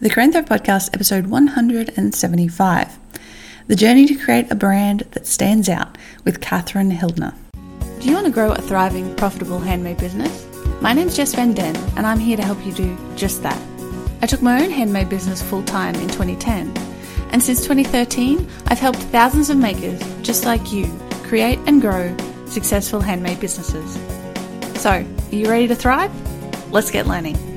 the and Podcast, episode 175 The Journey to Create a Brand That Stands Out with Catherine Hildner. Do you want to grow a thriving, profitable handmade business? My name's Jess Van Den, and I'm here to help you do just that. I took my own handmade business full time in 2010, and since 2013, I've helped thousands of makers just like you create and grow successful handmade businesses. So, are you ready to thrive? Let's get learning.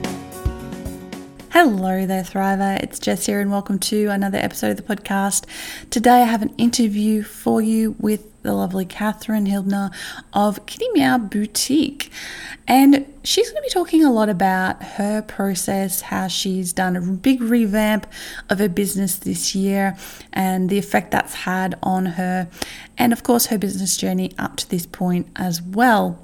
Hello there, Thriver. It's Jess here, and welcome to another episode of the podcast. Today, I have an interview for you with the lovely Catherine Hildner of Kitty Meow Boutique. And she's going to be talking a lot about her process, how she's done a big revamp of her business this year, and the effect that's had on her, and of course, her business journey up to this point as well.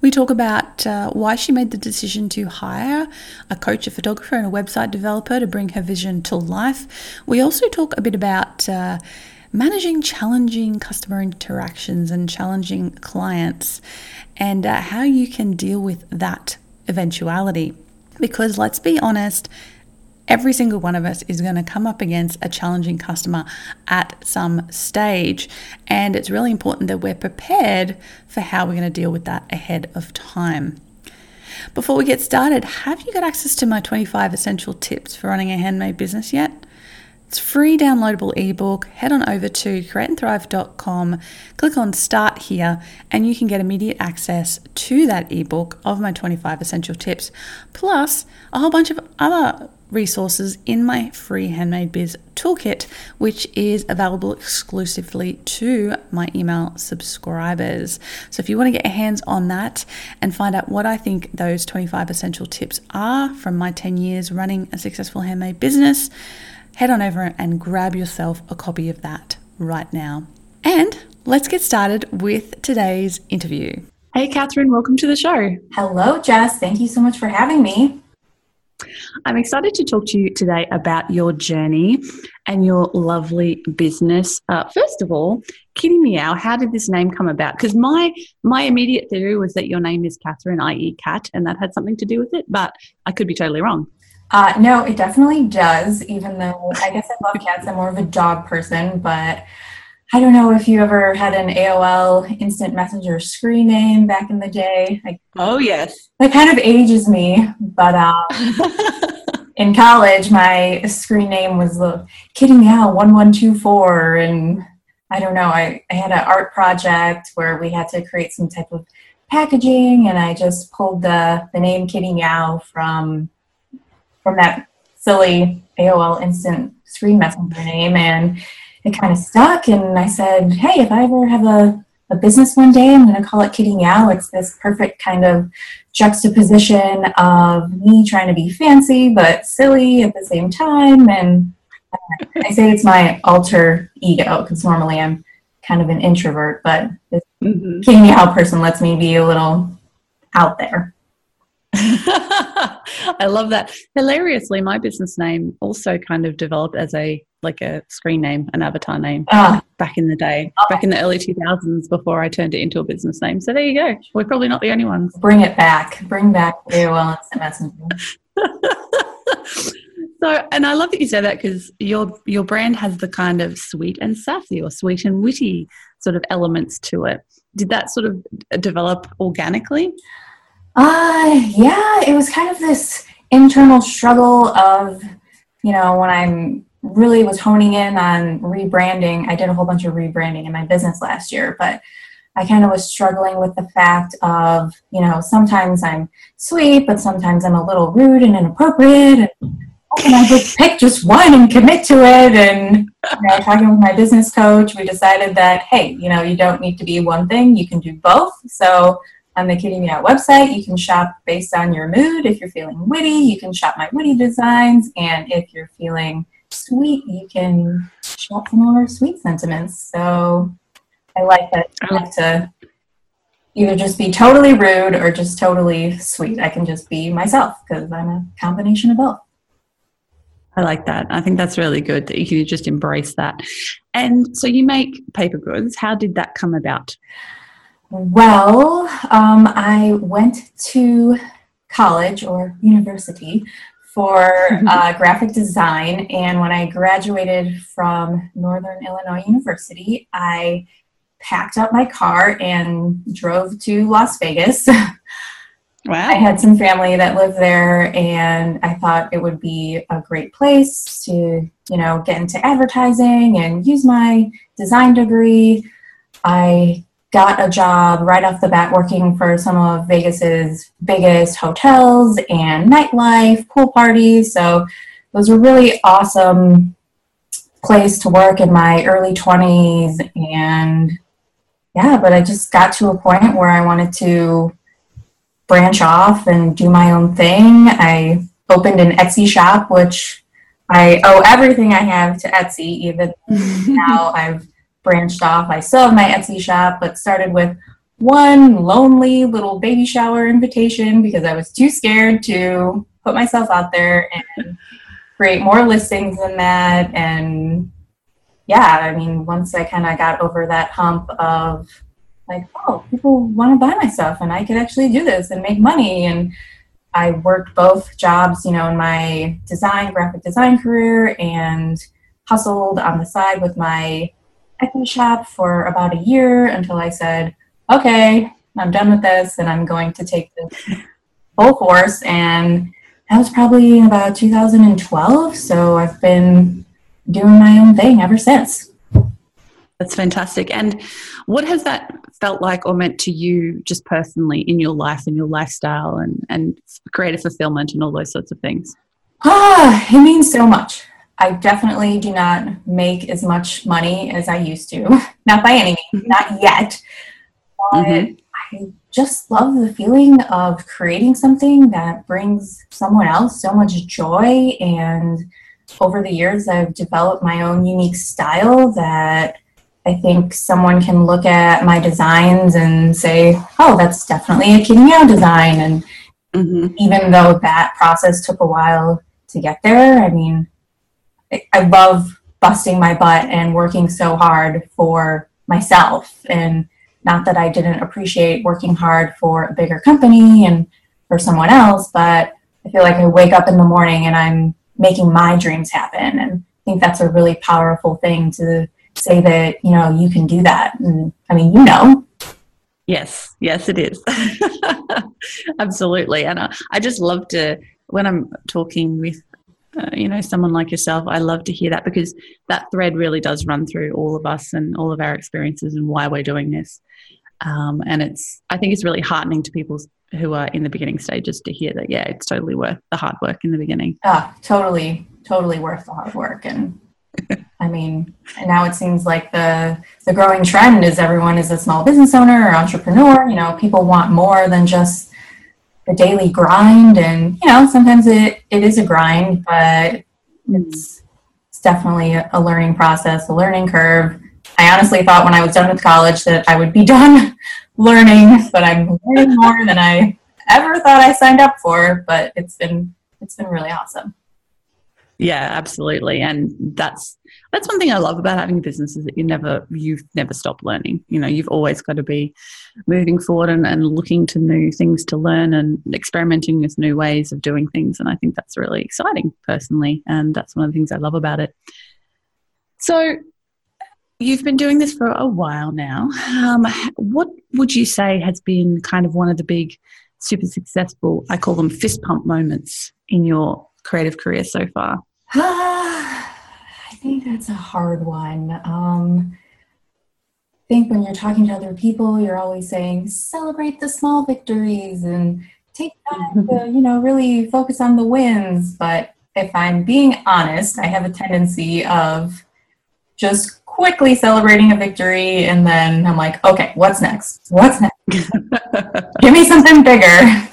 We talk about uh, why she made the decision to hire a coach, a photographer, and a website developer to bring her vision to life. We also talk a bit about uh, managing challenging customer interactions and challenging clients and uh, how you can deal with that eventuality. Because let's be honest, Every single one of us is going to come up against a challenging customer at some stage. And it's really important that we're prepared for how we're going to deal with that ahead of time. Before we get started, have you got access to my 25 essential tips for running a handmade business yet? It's free downloadable ebook. Head on over to createandthrive.com, click on start here, and you can get immediate access to that ebook of my 25 essential tips, plus a whole bunch of other resources in my free handmade biz toolkit, which is available exclusively to my email subscribers. So, if you want to get your hands on that and find out what I think those 25 essential tips are from my 10 years running a successful handmade business, head on over and grab yourself a copy of that right now. And let's get started with today's interview. Hey, Catherine, welcome to the show. Hello, Jess. Thank you so much for having me. I'm excited to talk to you today about your journey and your lovely business. Uh, first of all, Kitty Meow, how did this name come about? Because my my immediate theory was that your name is Catherine, i.e., cat, and that had something to do with it, but I could be totally wrong. Uh, no, it definitely does. Even though I guess I love cats, I'm more of a dog person, but I don't know if you ever had an AOL Instant Messenger screen name back in the day. Oh yes, that kind of ages me. But um, in college, my screen name was the Kitty Meow One One Two Four, and I don't know. I, I had an art project where we had to create some type of packaging, and I just pulled the the name Kitty Meow from from that silly AOL Instant Screen Messenger name, and it kind of stuck. And I said, hey, if I ever have a, a business one day, I'm going to call it Kitty Meow. It's this perfect kind of juxtaposition of me trying to be fancy but silly at the same time. And I say it's my alter ego because normally I'm kind of an introvert, but this mm-hmm. Kitty Meow person lets me be a little out there. I love that. Hilariously, my business name also kind of developed as a like a screen name, an avatar name uh, back in the day, oh. back in the early 2000s before I turned it into a business name. So there you go. We're probably not the only ones. Bring it back. Bring back AOL Instant Messenger. so, and I love that you said that because your your brand has the kind of sweet and sassy or sweet and witty sort of elements to it. Did that sort of develop organically? Uh, yeah, it was kind of this internal struggle of, you know, when I'm really was honing in on rebranding. I did a whole bunch of rebranding in my business last year, but I kind of was struggling with the fact of, you know, sometimes I'm sweet, but sometimes I'm a little rude and inappropriate. And can I just pick just one and commit to it? And you know, talking with my business coach, we decided that, hey, you know, you don't need to be one thing, you can do both. So on the Kitty Meow website, you can shop based on your mood. If you're feeling witty, you can shop my witty designs. And if you're feeling sweet, you can shop some more sweet sentiments. So I like that I like to either just be totally rude or just totally sweet. I can just be myself because I'm a combination of both. I like that. I think that's really good that you can just embrace that. And so you make paper goods. How did that come about? Well, um, I went to college or university for uh, graphic design. And when I graduated from Northern Illinois University, I packed up my car and drove to Las Vegas. Wow. I had some family that lived there, and I thought it would be a great place to, you know, get into advertising and use my design degree. I got a job right off the bat working for some of Vegas's biggest hotels and nightlife, pool parties. So it was a really awesome place to work in my early 20s. And yeah, but I just got to a point where I wanted to branch off and do my own thing. I opened an Etsy shop, which I owe everything I have to Etsy, even now I've branched off. I still have my Etsy shop, but started with one lonely little baby shower invitation because I was too scared to put myself out there and create more listings than that. And yeah, I mean, once I kind of got over that hump of like, oh, people want to buy my stuff and I could actually do this and make money. And I worked both jobs, you know, in my design, graphic design career and hustled on the side with my Etsy shop for about a year until I said, okay, I'm done with this and I'm going to take this full course. And that was probably about 2012. So I've been doing my own thing ever since. That's fantastic. And what has that felt like or meant to you just personally in your life and your lifestyle and, and creative fulfillment and all those sorts of things? Ah, it means so much. I definitely do not make as much money as I used to. Not by any means, mm-hmm. not yet. But mm-hmm. I just love the feeling of creating something that brings someone else so much joy. And over the years, I've developed my own unique style that I think someone can look at my designs and say, oh, that's definitely a Kitty Meow design. And mm-hmm. even though that process took a while to get there, I mean, I love busting my butt and working so hard for myself. And not that I didn't appreciate working hard for a bigger company and for someone else, but I feel like I wake up in the morning and I'm making my dreams happen. And I think that's a really powerful thing to say that you know you can do that and i mean you know yes yes it is absolutely and I, I, just love to when i'm talking with uh, you know someone like yourself i love to hear that because that thread really does run through all of us and all of our experiences and why we're doing this. Um, and it's i think it's really heartening to people who are in the beginning stages to hear that yeah it's totally worth the hard work in the beginning. Ah totally totally worth the hard work. And I mean, and now it seems like the the growing trend is everyone is a small business owner or entrepreneur. You know, people want more than just the daily grind, and you know, sometimes it it is a grind, but it's it's definitely a learning process, a learning curve. I honestly thought when I was done with college that I would be done learning, but I'm learning more than I ever thought I signed up for. But it's been it's been really awesome. Yeah, absolutely. And that's that's one thing I love about having a business is that you never you've never stop learning. You know, you've always got to be moving forward and, and looking to new things to learn and experimenting with new ways of doing things. And I think that's really exciting personally. And that's one of the things I love about it. So you've been doing this for a while now. Um, what would you say has been kind of one of the big super successful, I call them fist pump moments in your creative career so far? I think that's a hard one. Um, I think when you're talking to other people, you're always saying celebrate the small victories and take time to, you know, really focus on the wins. But if I'm being honest, I have a tendency of just quickly celebrating a victory and then I'm like, okay, what's next? What's next? Give me something bigger.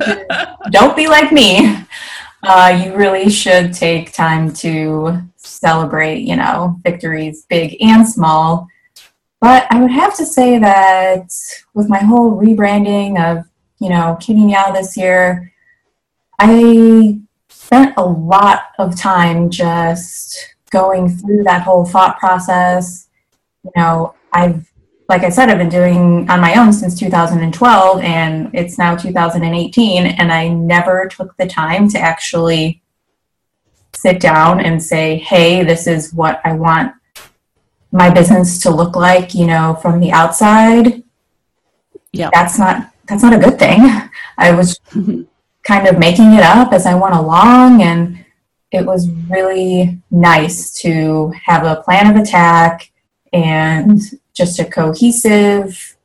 Don't be like me uh, you really should take time to celebrate, you know, victories, big and small. But I would have to say that with my whole rebranding of, you know, Kitty Meow this year, I spent a lot of time just going through that whole thought process. You know, I've like I said, I've been doing on my own since 2012 and it's now 2018 and I never took the time to actually sit down and say, "Hey, this is what I want my business to look like, you know, from the outside." Yeah. That's not that's not a good thing. I was kind of making it up as I went along and it was really nice to have a plan of attack and just a cohesive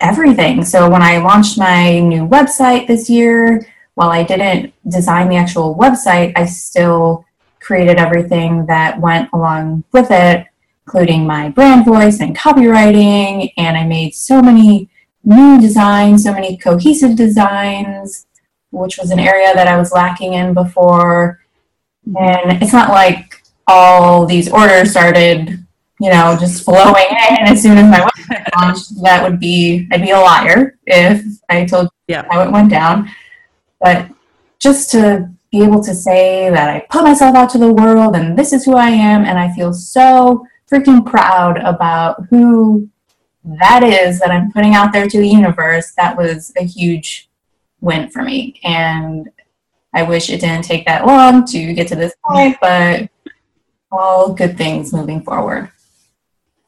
everything. So when I launched my new website this year, while I didn't design the actual website, I still created everything that went along with it, including my brand voice and copywriting. And I made so many new designs, so many cohesive designs, which was an area that I was lacking in before. And it's not like all these orders started you know, just flowing in as soon as my website launched. That would be, I'd be a liar if I told you yeah. how it went down. But just to be able to say that I put myself out to the world and this is who I am, and I feel so freaking proud about who that is that I'm putting out there to the universe, that was a huge win for me. And I wish it didn't take that long to get to this point, but all good things moving forward.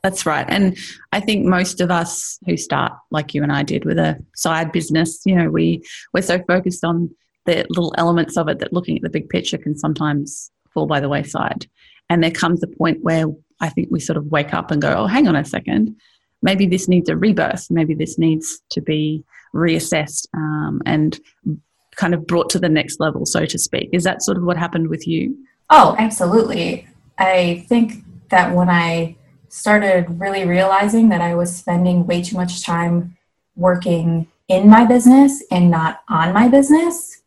That's right. And I think most of us who start like you and I did with a side business, you know, we we're so focused on the little elements of it that looking at the big picture can sometimes fall by the wayside. And there comes a point where I think we sort of wake up and go, "Oh, hang on a second. Maybe this needs a rebirth. Maybe this needs to be reassessed um, and kind of brought to the next level, so to speak." Is that sort of what happened with you? Oh, absolutely. I think that when I started really realizing that I was spending way too much time working in my business and not on my business,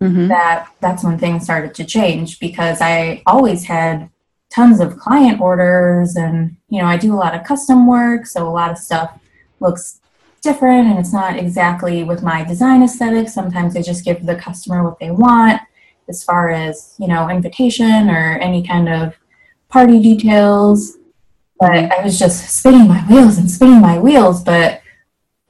mm-hmm. that that's when things started to change because I always had tons of client orders and you know I do a lot of custom work so a lot of stuff looks different and it's not exactly with my design aesthetic. Sometimes I just give the customer what they want as far as you know invitation or any kind of party details but mm-hmm. I was just spinning my wheels and spinning my wheels. But,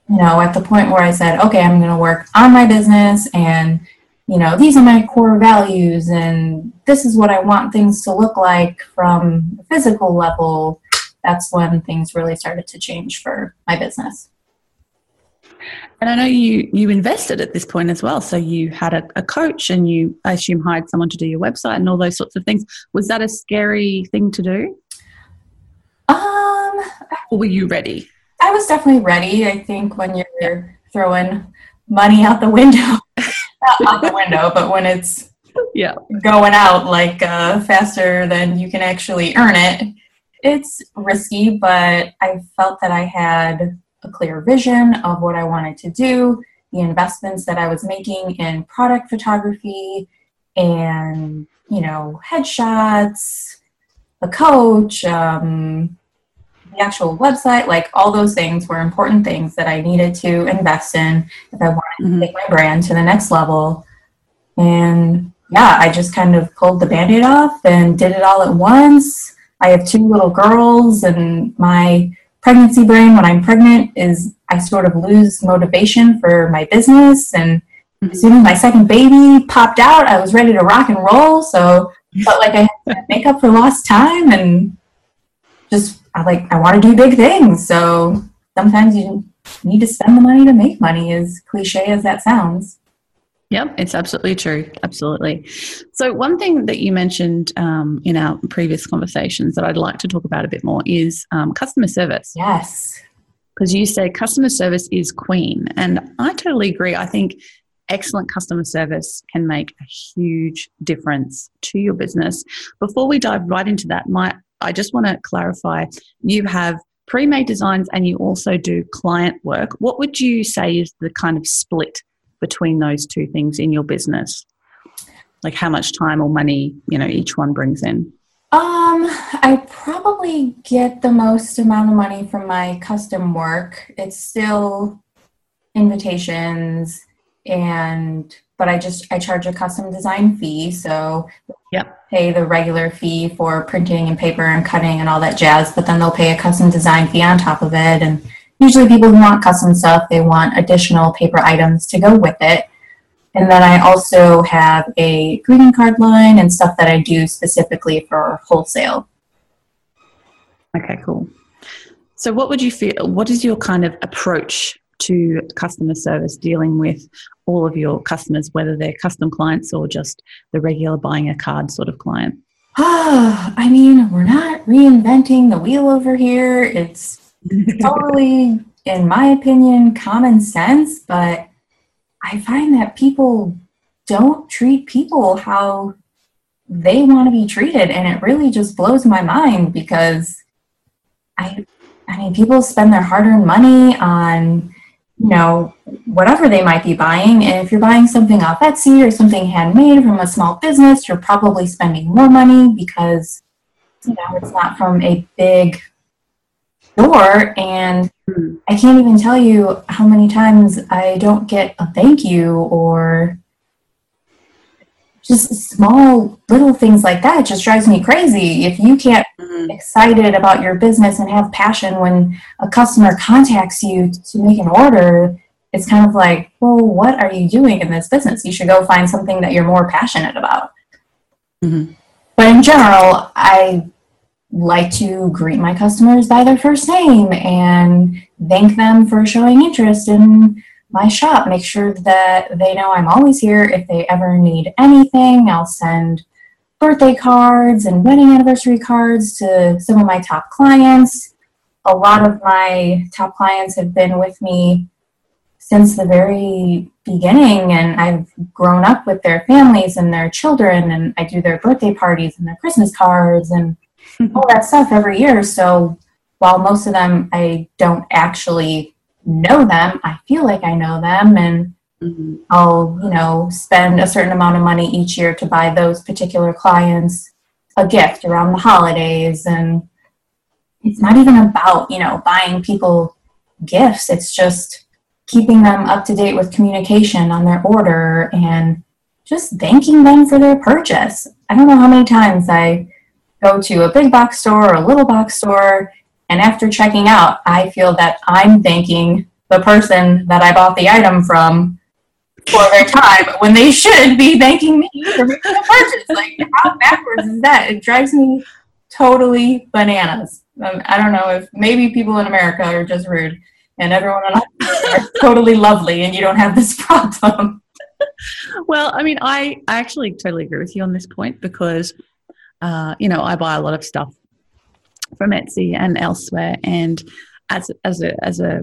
you know, at the point where I said, okay, I'm going to work on my business and, you know, these are my core values and this is what I want things to look like from a physical level, that's when things really started to change for my business. And I know you you invested at this point as well. So you had a, a, coach and you I assume hired someone to do your website and all those sorts of things. Was that a scary thing to do? Were you ready? I was definitely ready. I think when you're throwing money out the window, not out the window, but when it's yeah going out like uh, faster than you can actually earn it, it's risky. But I felt that I had a clear vision of what I wanted to do, the investments that I was making in product photography, and you know headshots a coach, um, the actual website, like all those things were important things that I needed to invest in if I wanted mm-hmm. to take my brand to the next level. And yeah, I just kind of pulled the band aid off and did it all at once. I have two little girls, and my pregnancy brain when I'm pregnant is I sort of lose motivation for my business. And mm-hmm. as soon as my second baby popped out, I was ready to rock and roll. So felt like I had to make up for lost time and just I like I want to do big things. So sometimes you need to spend the money to make money, as cliche as that sounds. Yep, it's absolutely true. Absolutely. So, one thing that you mentioned um, in our previous conversations that I'd like to talk about a bit more is um, customer service. Yes. Because you say customer service is queen. And I totally agree. I think excellent customer service can make a huge difference to your business. Before we dive right into that, my I just want to clarify you have pre-made designs and you also do client work. What would you say is the kind of split between those two things in your business? Like how much time or money, you know, each one brings in? Um, I probably get the most amount of money from my custom work. It's still invitations and but I just I charge a custom design fee. So yep. pay the regular fee for printing and paper and cutting and all that jazz, but then they'll pay a custom design fee on top of it. And usually people who want custom stuff, they want additional paper items to go with it. And then I also have a greeting card line and stuff that I do specifically for wholesale. Okay, cool. So, what would you feel? What is your kind of approach to customer service dealing with all of your customers, whether they're custom clients or just the regular buying a card sort of client? Ah, I mean, we're not reinventing the wheel over here. It's totally, in my opinion, common sense, but I find that people don't treat people how they want to be treated. And it really just blows my mind because I, I mean, people spend their hard earned money on, you know, whatever they might be buying. And if you're buying something off Etsy or something handmade from a small business, you're probably spending more money because, you know, it's not from a big store. And hmm. I can't even tell you how many times I don't get a thank you or just small little things like that just drives me crazy. If you can't mm-hmm. excited about your business and have passion when a customer contacts you to make an order, it's kind of like, well, what are you doing in this business? You should go find something that you're more passionate about. Mm-hmm. But in general, I like to greet my customers by their first name and thank them for showing interest in my shop. Make sure that they know I'm always here. If they ever need anything, I'll send birthday cards and wedding anniversary cards to some of my top clients. A lot of my top clients have been with me since the very beginning, and I've grown up with their families and their children, and I do their birthday parties and their Christmas cards and all that stuff every year. So while most of them I don't actually know them, I feel like I know them and mm-hmm. I'll, you know, spend a certain amount of money each year to buy those particular clients a gift around the holidays and it's not even about, you know, buying people gifts. It's just keeping them up to date with communication on their order and just thanking them for their purchase. I don't know how many times I go to a big box store or a little box store, and after checking out, I feel that I'm thanking the person that I bought the item from for their time when they should be thanking me for making a purchase. Like, how backwards is that? It drives me totally bananas. Um, I don't know if maybe people in America are just rude and everyone else totally lovely and you don't have this problem. Well, I mean, I, I actually totally agree with you on this point because uh, you know, I buy a lot of stuff from Etsy and elsewhere, and as as a as a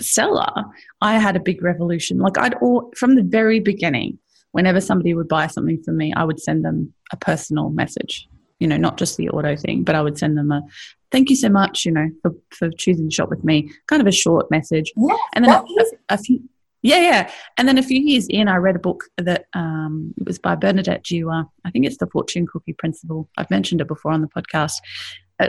seller, I had a big revolution. Like I'd all from the very beginning, whenever somebody would buy something from me, I would send them a personal message. You know, not just the auto thing, but I would send them a thank you so much, you know, for, for choosing to shop with me. Kind of a short message. Yeah, and then a, a, a, few yeah, yeah. And then a few years in, I read a book that um, it was by Bernadette Jiwa. I think it's the Fortune Cookie Principle. I've mentioned it before on the podcast.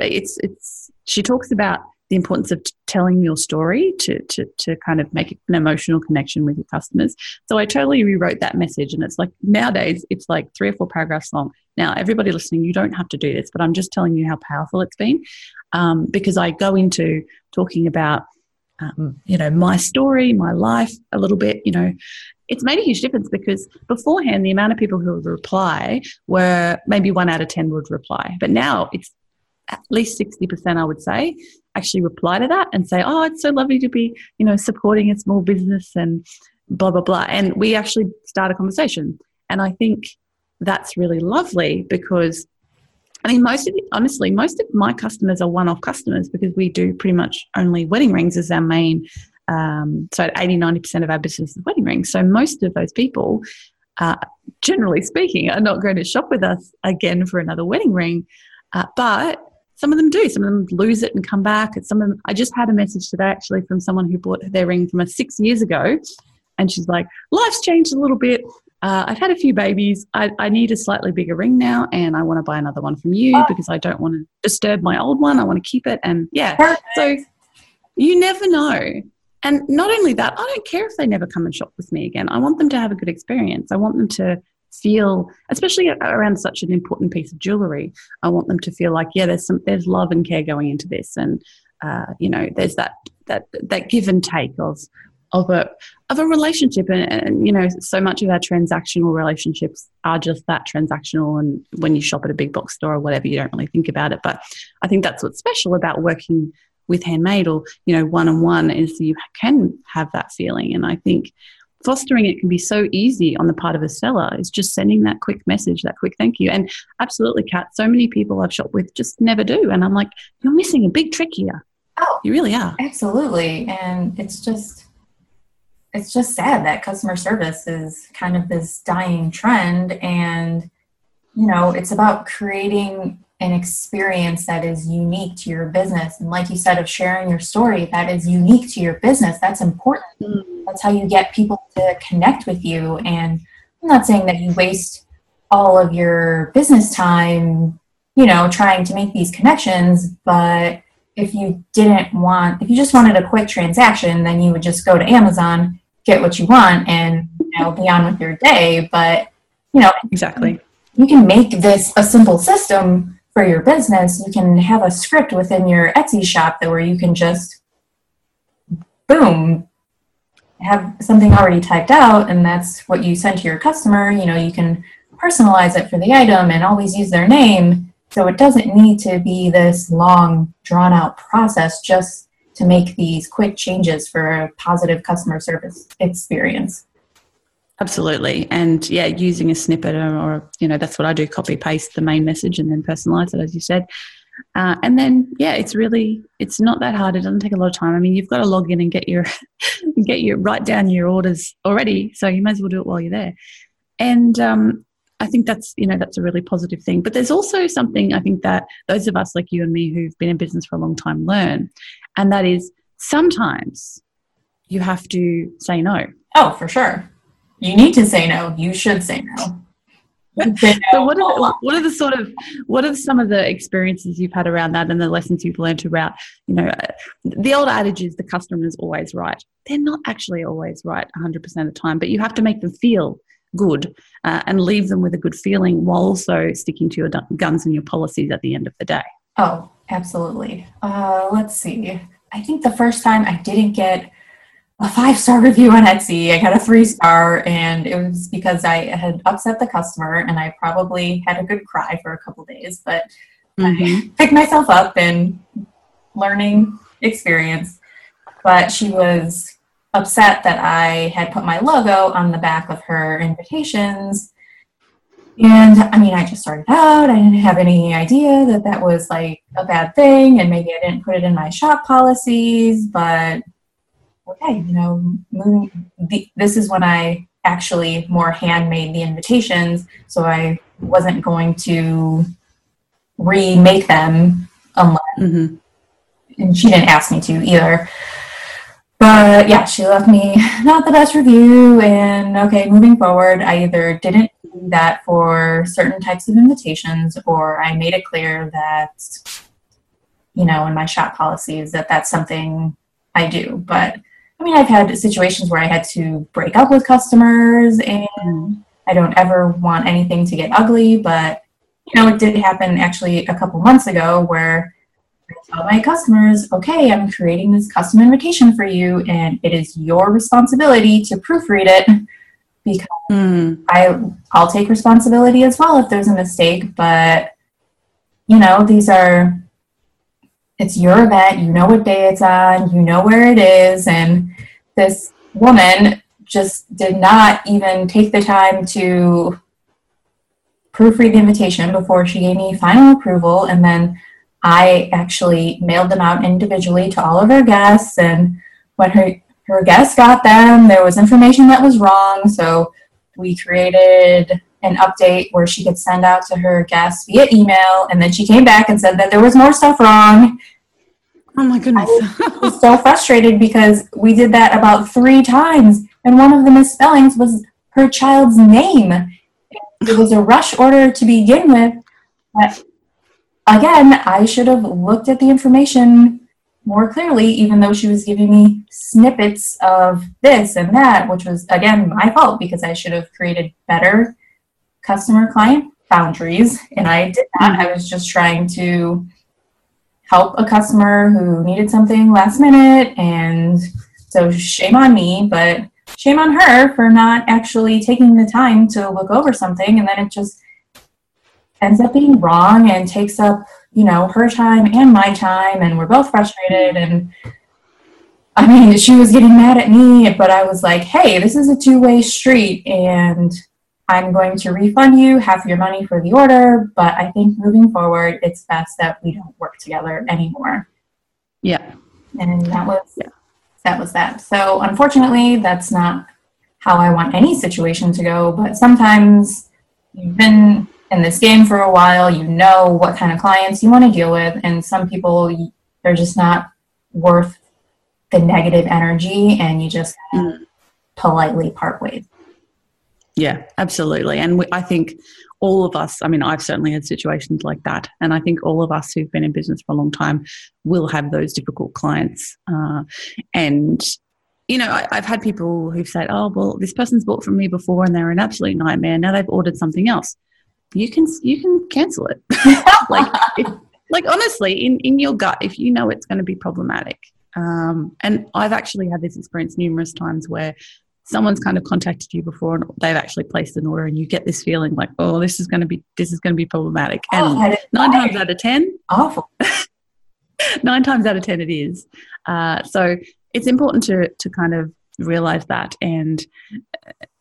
It's it's she talks about the importance of t- telling your story to, to to kind of make an emotional connection with your customers. So I totally rewrote that message, and it's like nowadays it's like three or four paragraphs long. Now, everybody listening, you don't have to do this, but I'm just telling you how powerful it's been um, because I go into talking about um, you know, my story, my life a little bit, you know, it's made a huge difference because beforehand, the amount of people who would reply were maybe one out of 10 would reply. But now it's at least 60%, I would say, actually reply to that and say, oh, it's so lovely to be, you know, supporting a small business and blah, blah, blah. And we actually start a conversation. And I think that's really lovely because I mean, most of the, honestly, most of my customers are one-off customers because we do pretty much only wedding rings as our main. Um, so 80, 90% of our business is wedding rings. So most of those people, uh, generally speaking, are not going to shop with us again for another wedding ring. Uh, but some of them do. Some of them lose it and come back. And some of them, I just had a message today actually from someone who bought their ring from us six years ago. And she's like, life's changed a little bit uh, I've had a few babies. I, I, need a slightly bigger ring now, and I want to buy another one from you oh. because I don't want to disturb my old one. I want to keep it. And yeah, Perfect. so you never know. And not only that, I don't care if they never come and shop with me again. I want them to have a good experience. I want them to feel, especially around such an important piece of jewelry, I want them to feel like, yeah, there's some, there's love and care going into this, and uh, you know, there's that that that give and take of of a of a relationship, and, and you know, so much of our transactional relationships are just that transactional. And when you shop at a big box store or whatever, you don't really think about it. But I think that's what's special about working with handmade or you know one on one is you can have that feeling and i think fostering it can be so easy on the part of a seller is just sending that quick message that quick thank you. And absolutely kat so many people i've shopped with just never do. And i'm like you're missing a big trick here. Oh you really are. absolutely. And it's just it's just sad that customer service is kind of this dying trend. And you know it's about creating an experience that is unique to your business. And like you said, of sharing your story that is unique to your business, that's important. Mm. That's how you get people to connect with you. And I'm not saying that you waste all of your business time, you know, trying to make these connections, but if you didn't want, if you just wanted a quick transaction, then you would just go to Amazon, get what you want, and you know, be on with your day. But you know, exactly, you can make this a simple system for your business, you can have a script within your Etsy shop that where you can just boom have something already typed out and that's what you send to your customer you know you can personalize it for the item and always use their name so it doesn't need to be this long drawn out process just to make these quick changes for a positive customer service experience Absolutely. And yeah, using a snippet or, or, you know, that's what I do copy paste the main message and then personalize it, as you said. Uh, and then yeah, it's really it's not that hard. It doesn't take a lot of time. I mean, you've got to log in and get your get your write down your orders already, so you might as well do it while you're there. And um, I think that's you know that's a really positive thing. But there's also something I think that those of us like you and me who've been in business for a long time learn, and that is sometimes you have to say no. Oh, for sure you need to say no. You should say no. So what are, the, what are the sort of what are some of the experiences you've had around that and the lessons you've learned about you know the old adage is the customer is always right. They're not actually always right 100% of the time but you have to make them feel good uh, and leave them with a good feeling while also sticking to your guns and your policies at the end of the day. Oh absolutely. Uh, let's see. I think the first time i didn't get a five star review on Etsy. I got a three star, and it was because I had upset the customer, and I probably had a good cry for a couple days. But mm-hmm. I picked myself up and learning experience. But she was upset that I had put my logo on the back of her invitations. And I mean, I just started out. I didn't have any idea that that was like a bad thing, and maybe I didn't put it in my shop policies, but okay, you know, the, this is when I actually more handmade the invitations, so I wasn't going to remake them unless, mm-hmm. and she didn't ask me to either. But yeah, she left me not the best review, and okay, moving forward, I either didn't do that for certain types of invitations, or I made it clear that, you know, in my shop policies that that's something I do. But I mean, I've had situations where I had to break up with customers, and I don't ever want anything to get ugly, but you know, it did happen actually a couple months ago where I tell my customers, okay, I'm creating this custom invitation for you, and it is your responsibility to proofread it because mm. I I'll take responsibility as well if there's a mistake, but you know, these are it's your event, you know what day it's on, you know where it is, and this woman just did not even take the time to proofread the invitation before she gave me final approval. And then I actually mailed them out individually to all of her guests. And when her her guests got them there was information that was wrong. So we created an update where she could send out to her guests via email and then she came back and said that there was more stuff wrong Oh my goodness. I was so frustrated because we did that about three times, and one of the misspellings was her child's name. It was a rush order to begin with. But again, I should have looked at the information more clearly, even though she was giving me snippets of this and that, which was, again, my fault because I should have created better customer client boundaries. And I did not. Mm-hmm. I was just trying to help a customer who needed something last minute. And so shame on me, but shame on her for not actually taking the time to look over something. And then it just ends up being wrong and takes up you know her time and my time and we're both frustrated and i mean she was getting mad at me but i was like hey this is a two-way street and i'm going to refund you half your money for the order but i think moving forward it's best that we don't work together anymore yeah and that was yeah. that was that so unfortunately that's not how i want any situation to go but sometimes you've been in this game for a while, you know what kind of clients you want to deal with, and some people they're just not worth the negative energy, and you just mm. politely part ways. Yeah, absolutely. And we, I think all of us, I mean, I've certainly had situations like that. And I think all of us who've been in business for a long time will have those difficult clients. Uh, and, you know, I, have had people who've said, oh, well, this person's bought from me before and they're an absolute nightmare. Now they've ordered something else you can you can cancel it. like if, like honestly, in in your gut, if you know it's going to be problematic, um, and I've actually had this experience numerous times where someone's kind of contacted you before and they've actually placed an order and you get this feeling like oh this is going to be this is going to be problematic. And oh, nine times out of ten awful. nine times out of ten it is. Uh, so it's important to to kind of realize that and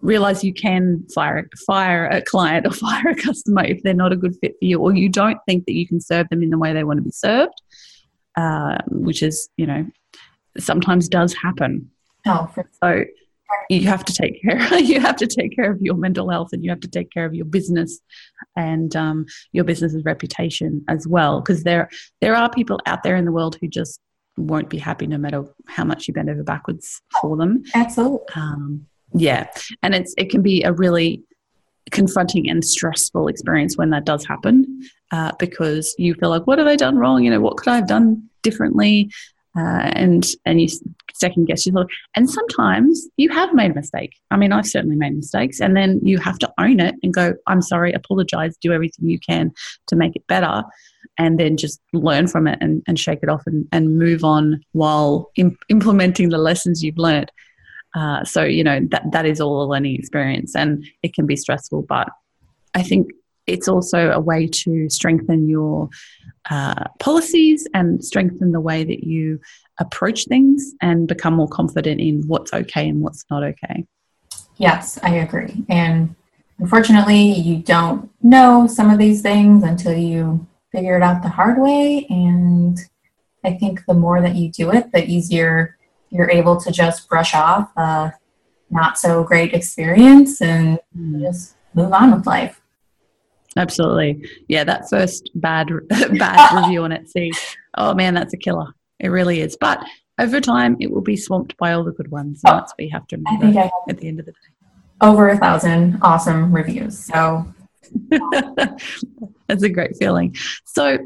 realize you can fire fire a client or fire a customer if they're not a good fit for you or you don't think that you can serve them in the way they want to be served uh, which is you know sometimes does happen. Oh for- so you have to take care you have to take care of your mental health and you have to take care of your business and um, your business's reputation as well because there there are people out there in the world who just won't be happy no matter how much you bend over backwards for them. Absolutely. Um, yeah, and it's it can be a really confronting and stressful experience when that does happen uh, because you feel like, what have I done wrong? You know, what could I have done differently? Uh, and and you second guess yourself. And sometimes you have made a mistake. I mean, I've certainly made mistakes, and then you have to own it and go, "I'm sorry," apologize, do everything you can to make it better and then just learn from it and, and shake it off and, and move on while imp- implementing the lessons you've learned. Uh, so, you know, that, that is all a learning experience and it can be stressful, but I think it's also a way to strengthen your uh, policies and strengthen the way that you approach things and become more confident in what's okay and what's not okay. Yes, I agree. And unfortunately, you don't know some of these things until you figure it out the hard way. And I think the more that you do it, the easier you're able to just brush off a not so great experience and mm. just move on with life. Absolutely. Yeah, that first bad bad review on Etsy. Oh man, that's a killer. It really is. But over time, it will be swamped by all the good ones. And oh, that's what you have to remember I I at the end of the day. Over a thousand awesome reviews. So That's a great feeling. So,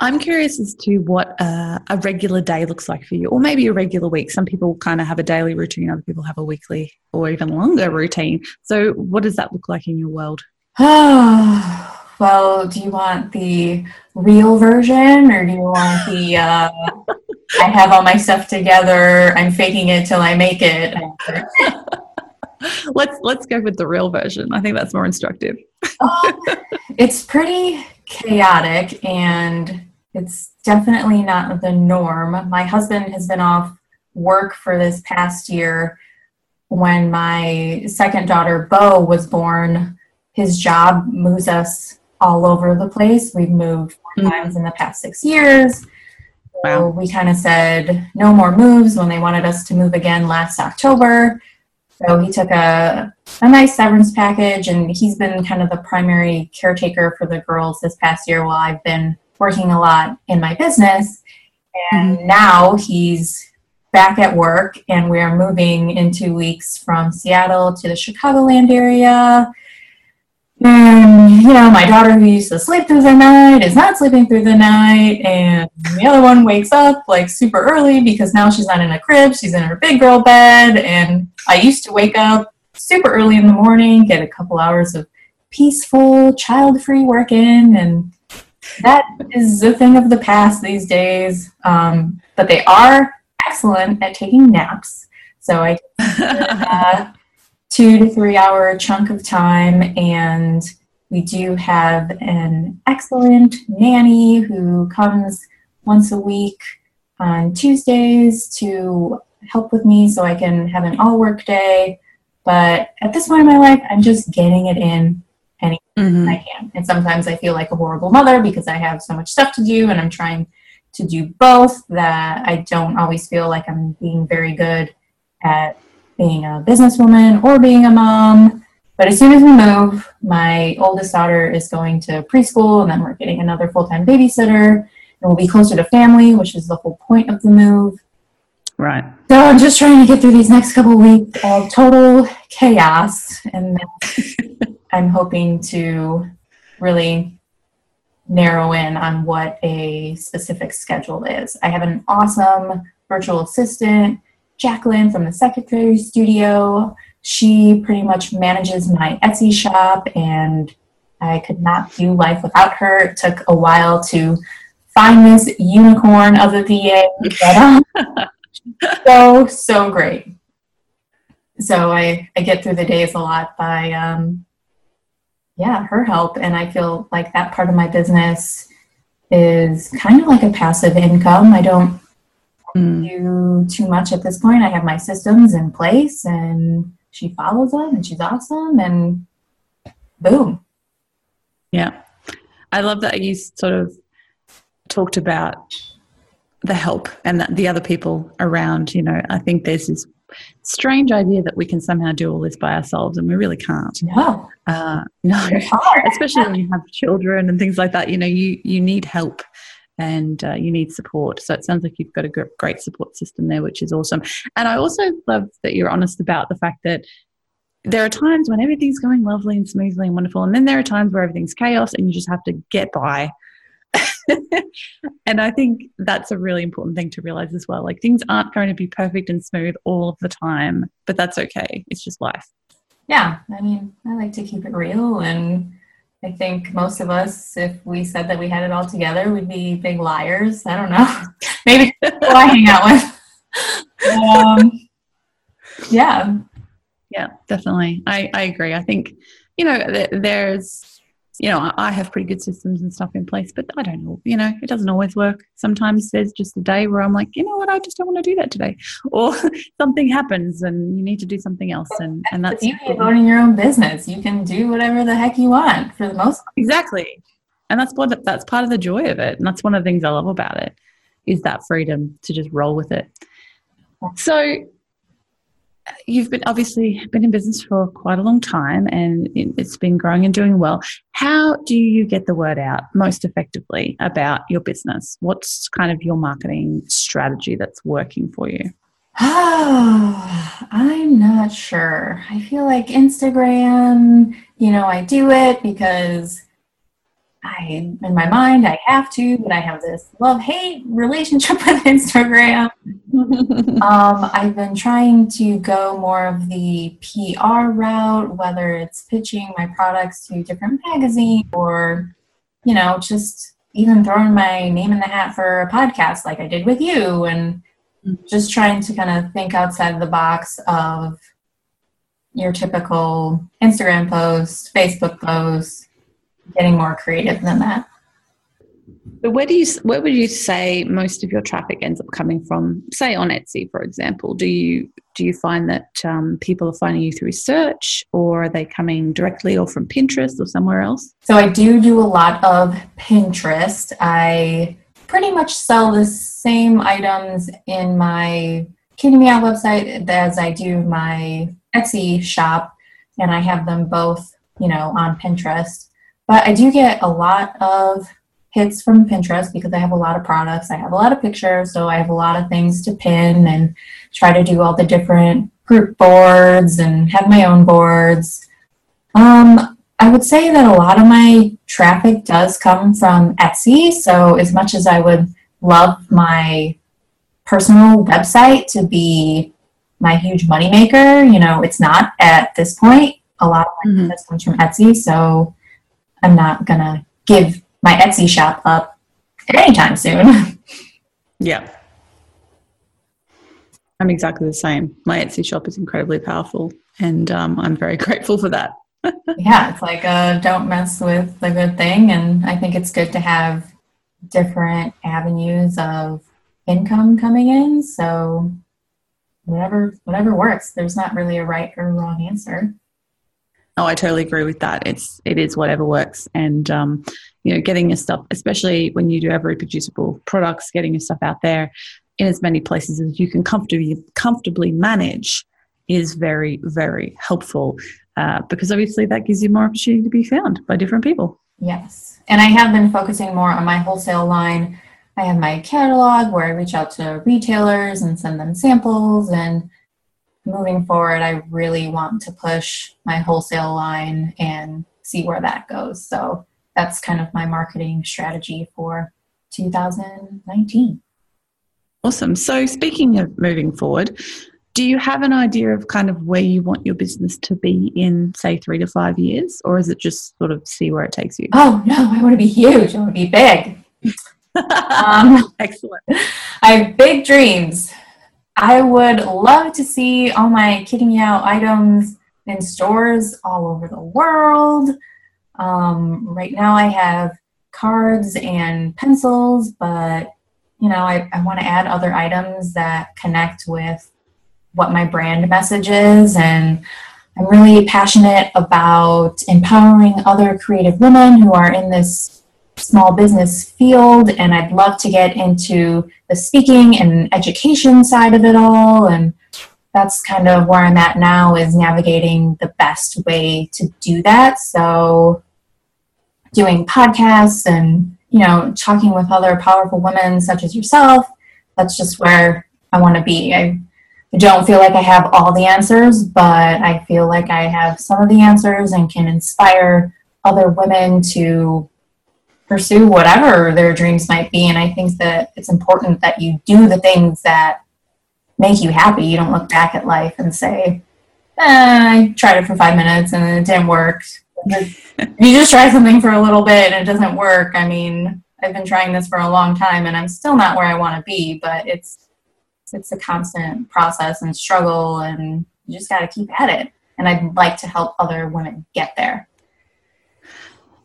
I'm curious as to what uh, a regular day looks like for you, or maybe a regular week. Some people kind of have a daily routine, other people have a weekly or even longer routine. So, what does that look like in your world? well, do you want the real version, or do you want the uh, I have all my stuff together, I'm faking it till I make it? let's let's go with the real version. I think that's more instructive. it's pretty chaotic and it's definitely not the norm. My husband has been off work for this past year. When my second daughter, Bo, was born, his job moves us all over the place. We've moved 4 mm-hmm. times in the past six years. Wow. So we kind of said no more moves when they wanted us to move again last October. So he took a, a nice severance package, and he's been kind of the primary caretaker for the girls this past year while I've been working a lot in my business. And mm-hmm. now he's back at work, and we're moving in two weeks from Seattle to the Chicagoland area. And you know, my daughter who used to sleep through the night is not sleeping through the night, and the other one wakes up like super early because now she's not in a crib, she's in her big girl bed. And I used to wake up super early in the morning, get a couple hours of peaceful, child free work in, and that is a thing of the past these days. Um, but they are excellent at taking naps. So I uh, two to three hour chunk of time and we do have an excellent nanny who comes once a week on Tuesdays to help with me so I can have an all work day. But at this point in my life, I'm just getting it in any mm-hmm. I can. And sometimes I feel like a horrible mother because I have so much stuff to do and I'm trying to do both that I don't always feel like I'm being very good at being a businesswoman or being a mom. But as soon as we move, my oldest daughter is going to preschool, and then we're getting another full time babysitter, and we'll be closer to family, which is the whole point of the move. Right. So I'm just trying to get through these next couple weeks of total chaos, and I'm hoping to really narrow in on what a specific schedule is. I have an awesome virtual assistant, Jacqueline from the Secretary Studio she pretty much manages my Etsy shop, and I could not do life without her. It took a while to find this unicorn of a VA, but so so great. So I I get through the days a lot by um, yeah her help, and I feel like that part of my business is kind of like a passive income. I don't mm. do too much at this point. I have my systems in place and she follows them and she's awesome and boom. Yeah. I love that you sort of talked about the help and the other people around. You know, I think there's this strange idea that we can somehow do all this by ourselves, and we really can't. No, uh, no, especially when you have children and things like that. You know, you you need help, and uh, you need support. So it sounds like you've got a great support system there, which is awesome. And I also love that you're honest about the fact that there are times when everything's going lovely and smoothly and wonderful, and then there are times where everything's chaos and you just have to get by. and I think that's a really important thing to realize as well. Like things aren't going to be perfect and smooth all of the time, but that's okay. It's just life. Yeah, I mean, I like to keep it real and I think most of us, if we said that we had it all together, we'd be big liars. I don't know. Maybe who I hang out with. Um, yeah. Yeah, definitely. I, I agree. I think, you know, th- there's you know, I have pretty good systems and stuff in place, but I don't know, you know, it doesn't always work. Sometimes there's just a day where I'm like, you know what, I just don't want to do that today. Or something happens and you need to do something else. And, and that's you can owning your own business. You can do whatever the heck you want for the most part. Exactly. And that's what that's part of the joy of it. And that's one of the things I love about it is that freedom to just roll with it. So you've been obviously been in business for quite a long time and it's been growing and doing well. How do you get the word out most effectively about your business? What's kind of your marketing strategy that's working for you? Oh, I'm not sure. I feel like Instagram, you know, I do it because I, in my mind, I have to, but I have this love hate relationship with Instagram. um, I've been trying to go more of the PR route, whether it's pitching my products to different magazines or, you know, just even throwing my name in the hat for a podcast like I did with you and just trying to kind of think outside the box of your typical Instagram post, Facebook post, getting more creative than that. But where do you where would you say most of your traffic ends up coming from? Say on Etsy, for example. Do you do you find that um, people are finding you through search, or are they coming directly, or from Pinterest, or somewhere else? So I do do a lot of Pinterest. I pretty much sell the same items in my Kitty Meow website as I do my Etsy shop, and I have them both, you know, on Pinterest. But I do get a lot of hits from Pinterest because I have a lot of products. I have a lot of pictures, so I have a lot of things to pin and try to do all the different group boards and have my own boards. Um, I would say that a lot of my traffic does come from Etsy. So, as much as I would love my personal website to be my huge moneymaker, you know, it's not at this point. A lot of my mm-hmm. business comes from Etsy. So, I'm not going to give my Etsy shop up anytime soon. yeah. I'm exactly the same. My Etsy shop is incredibly powerful, and um, I'm very grateful for that. yeah, it's like uh, don't mess with the good thing, and I think it's good to have different avenues of income coming in. So whatever whatever works. There's not really a right or wrong answer. Oh, I totally agree with that. It's it is whatever works, and um, you know, getting your stuff, especially when you do have reproducible products, getting your stuff out there in as many places as you can comfortably comfortably manage is very very helpful uh, because obviously that gives you more opportunity to be found by different people. Yes, and I have been focusing more on my wholesale line. I have my catalog where I reach out to retailers and send them samples. And moving forward, I really want to push my wholesale line and see where that goes. So that's kind of my marketing strategy for 2019. Awesome. So, speaking of moving forward, do you have an idea of kind of where you want your business to be in, say, three to five years, or is it just sort of see where it takes you? Oh no, I want to be huge. I want to be big. um, Excellent. I have big dreams. I would love to see all my Kitty Meow items in stores all over the world. Um, right now, I have cards and pencils, but you know, I, I want to add other items that connect with what my brand message is. And I'm really passionate about empowering other creative women who are in this small business field. And I'd love to get into the speaking and education side of it all. And that's kind of where I'm at now is navigating the best way to do that. So doing podcasts and you know, talking with other powerful women such as yourself, that's just where I want to be. I, don't feel like I have all the answers, but I feel like I have some of the answers and can inspire other women to pursue whatever their dreams might be. And I think that it's important that you do the things that make you happy. You don't look back at life and say, eh, I tried it for five minutes and it didn't work you just try something for a little bit and it doesn't work, I mean, I've been trying this for a long time and I'm still not where I want to be, but it's it's a constant process and struggle and you just got to keep at it. And I'd like to help other women get there.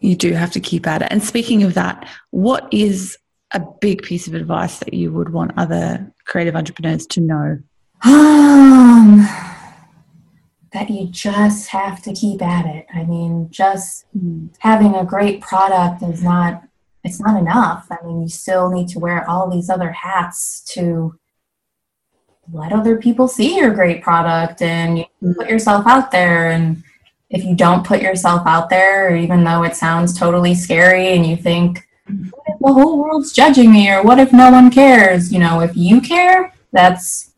You do have to keep at it. And speaking of that, what is a big piece of advice that you would want other creative entrepreneurs to know? Um, that you just have to keep at it. I mean, just mm-hmm. having a great product is not it's not enough. I mean, you still need to wear all these other hats to let other people see your great product and you put yourself out there and if you don't put yourself out there even though it sounds totally scary and you think the whole world's judging me or what if no one cares you know if you care that's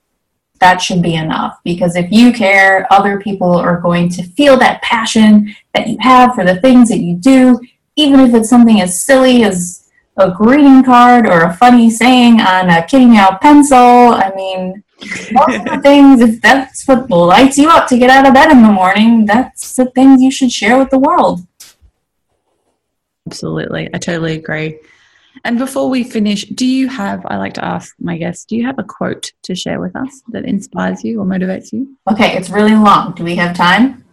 that should be enough because if you care, other people are going to feel that passion that you have for the things that you do, even if it's something as silly as a greeting card or a funny saying on a kitty meow pencil. I mean, the things, if that's what lights you up to get out of bed in the morning, that's the things you should share with the world. Absolutely. I totally agree. And before we finish, do you have, I like to ask my guests, do you have a quote to share with us that inspires you or motivates you? Okay, it's really long. Do we have time?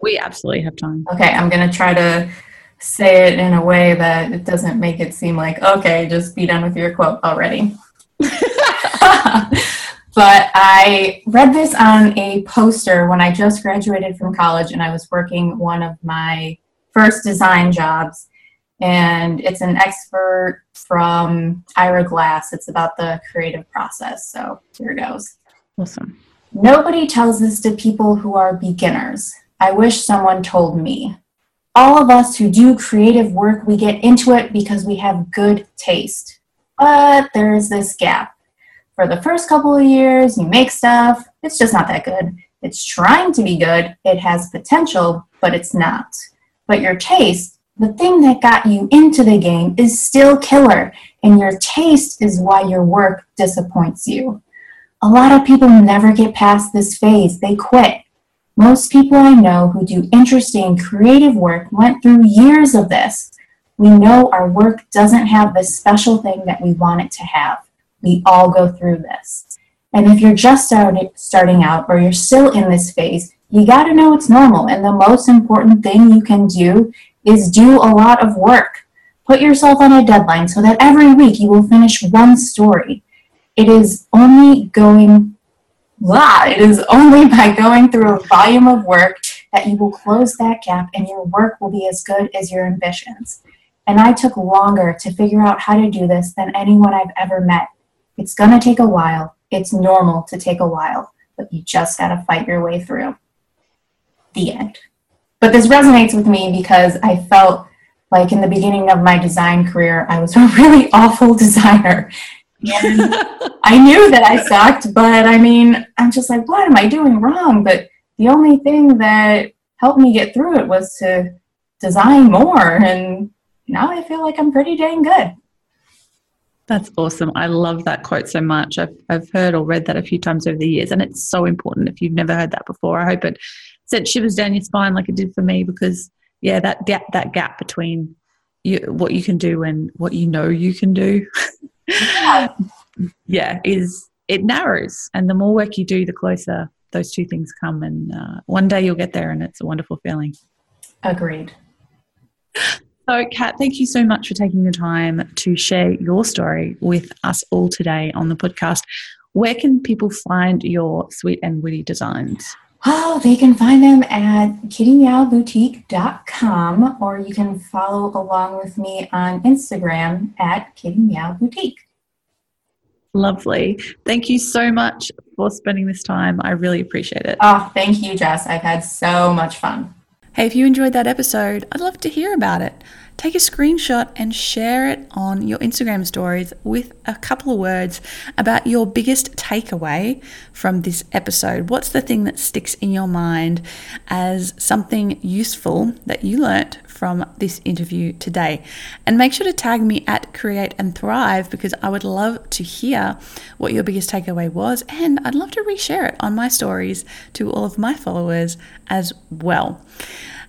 We absolutely have time. Okay, I'm going to try to say it in a way that it doesn't make it seem like, okay, just be done with your quote already. but I read this on a poster when I just graduated from college and I was working one of my first design jobs and it's an expert from Ira Glass. It's about the creative process. So here goes. Awesome. Nobody tells this to people who are beginners. I wish someone told me. All of us who do creative work, we get into it because we have good taste. But there's this gap. For the first couple of years, you make stuff, it's just not that good. It's trying to be good, it has potential, but it's not. but your taste, the thing that got you into the game, is still killer, and your taste is why your work disappoints you. A lot of people never get past this phase, they quit. Most people I know who do interesting, creative work went through years of this. We know our work doesn't have this special thing that we want it to have. We all go through this. And if you're just starting out or you're still in this phase, you got to know it's normal. And the most important thing you can do is do a lot of work. Put yourself on a deadline so that every week you will finish one story. It is only going blah, it is only by going through a volume of work that you will close that gap and your work will be as good as your ambitions. And I took longer to figure out how to do this than anyone I've ever met. It's going to take a while. It's normal to take a while, but you just got to fight your way through. The end. But this resonates with me because I felt like in the beginning of my design career, I was a really awful designer. I knew that I sucked, but I mean, I'm just like, what am I doing wrong? But the only thing that helped me get through it was to design more. And now I feel like I'm pretty dang good. That's awesome. I love that quote so much. I've, I've heard or read that a few times over the years, and it's so important. If you've never heard that before, I hope it sent shivers down your spine like it did for me because, yeah, that gap, that gap between you, what you can do and what you know you can do, yeah. is it narrows. And the more work you do, the closer those two things come. And uh, one day you'll get there, and it's a wonderful feeling. Agreed. So, Kat, thank you so much for taking the time to share your story with us all today on the podcast. Where can people find your sweet and witty designs? Oh, they can find them at kittymeowboutique.com or you can follow along with me on Instagram at kittymeowboutique. Lovely. Thank you so much for spending this time. I really appreciate it. Oh, thank you, Jess. I've had so much fun. Hey, if you enjoyed that episode, I'd love to hear about it. Take a screenshot and share it on your Instagram stories with a couple of words about your biggest takeaway from this episode. What's the thing that sticks in your mind as something useful that you learnt from this interview today. And make sure to tag me at Create and Thrive because I would love to hear what your biggest takeaway was. And I'd love to reshare it on my stories to all of my followers as well.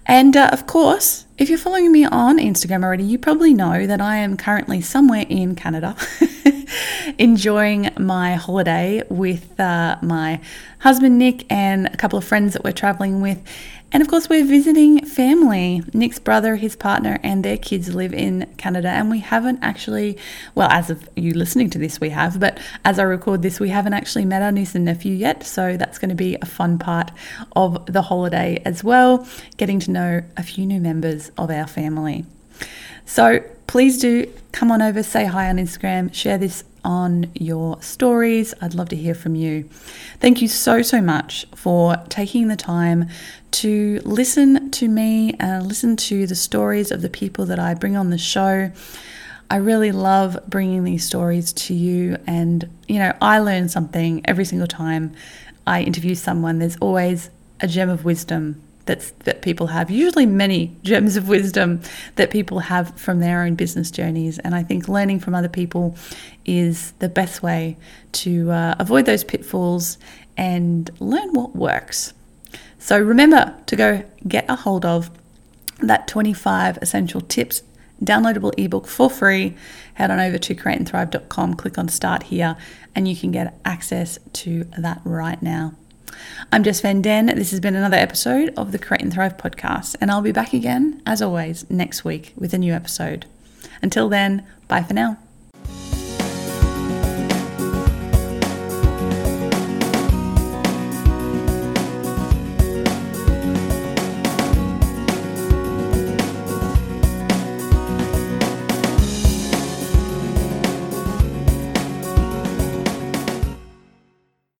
And uh, of course, if you're following me on Instagram already, you probably know that I am currently somewhere in Canada enjoying my holiday with uh, my husband Nick and a couple of friends that we're traveling with. And of course, we're visiting family. Nick's brother, his partner, and their kids live in Canada. And we haven't actually, well, as of you listening to this, we have, but as I record this, we haven't actually met our niece and nephew yet. So that's going to be a fun part of the holiday as well, getting to know a few new members of our family. So please do come on over, say hi on Instagram, share this on your stories. I'd love to hear from you. Thank you so, so much for taking the time to listen to me and listen to the stories of the people that I bring on the show. I really love bringing these stories to you, and you know, I learn something every single time I interview someone. There's always a gem of wisdom that people have usually many gems of wisdom that people have from their own business journeys. And i think learning from other people is the best way to uh, avoid those pitfalls and learn what works. So remember to go get a hold of that 25 essential tips downloadable ebook for free. Head on over to createandthrive.com click on start here and you can get access to that right now I'm Jess Van Den. This has been another episode of the Create and Thrive podcast, and I'll be back again, as always, next week with a new episode. Until then, bye for now.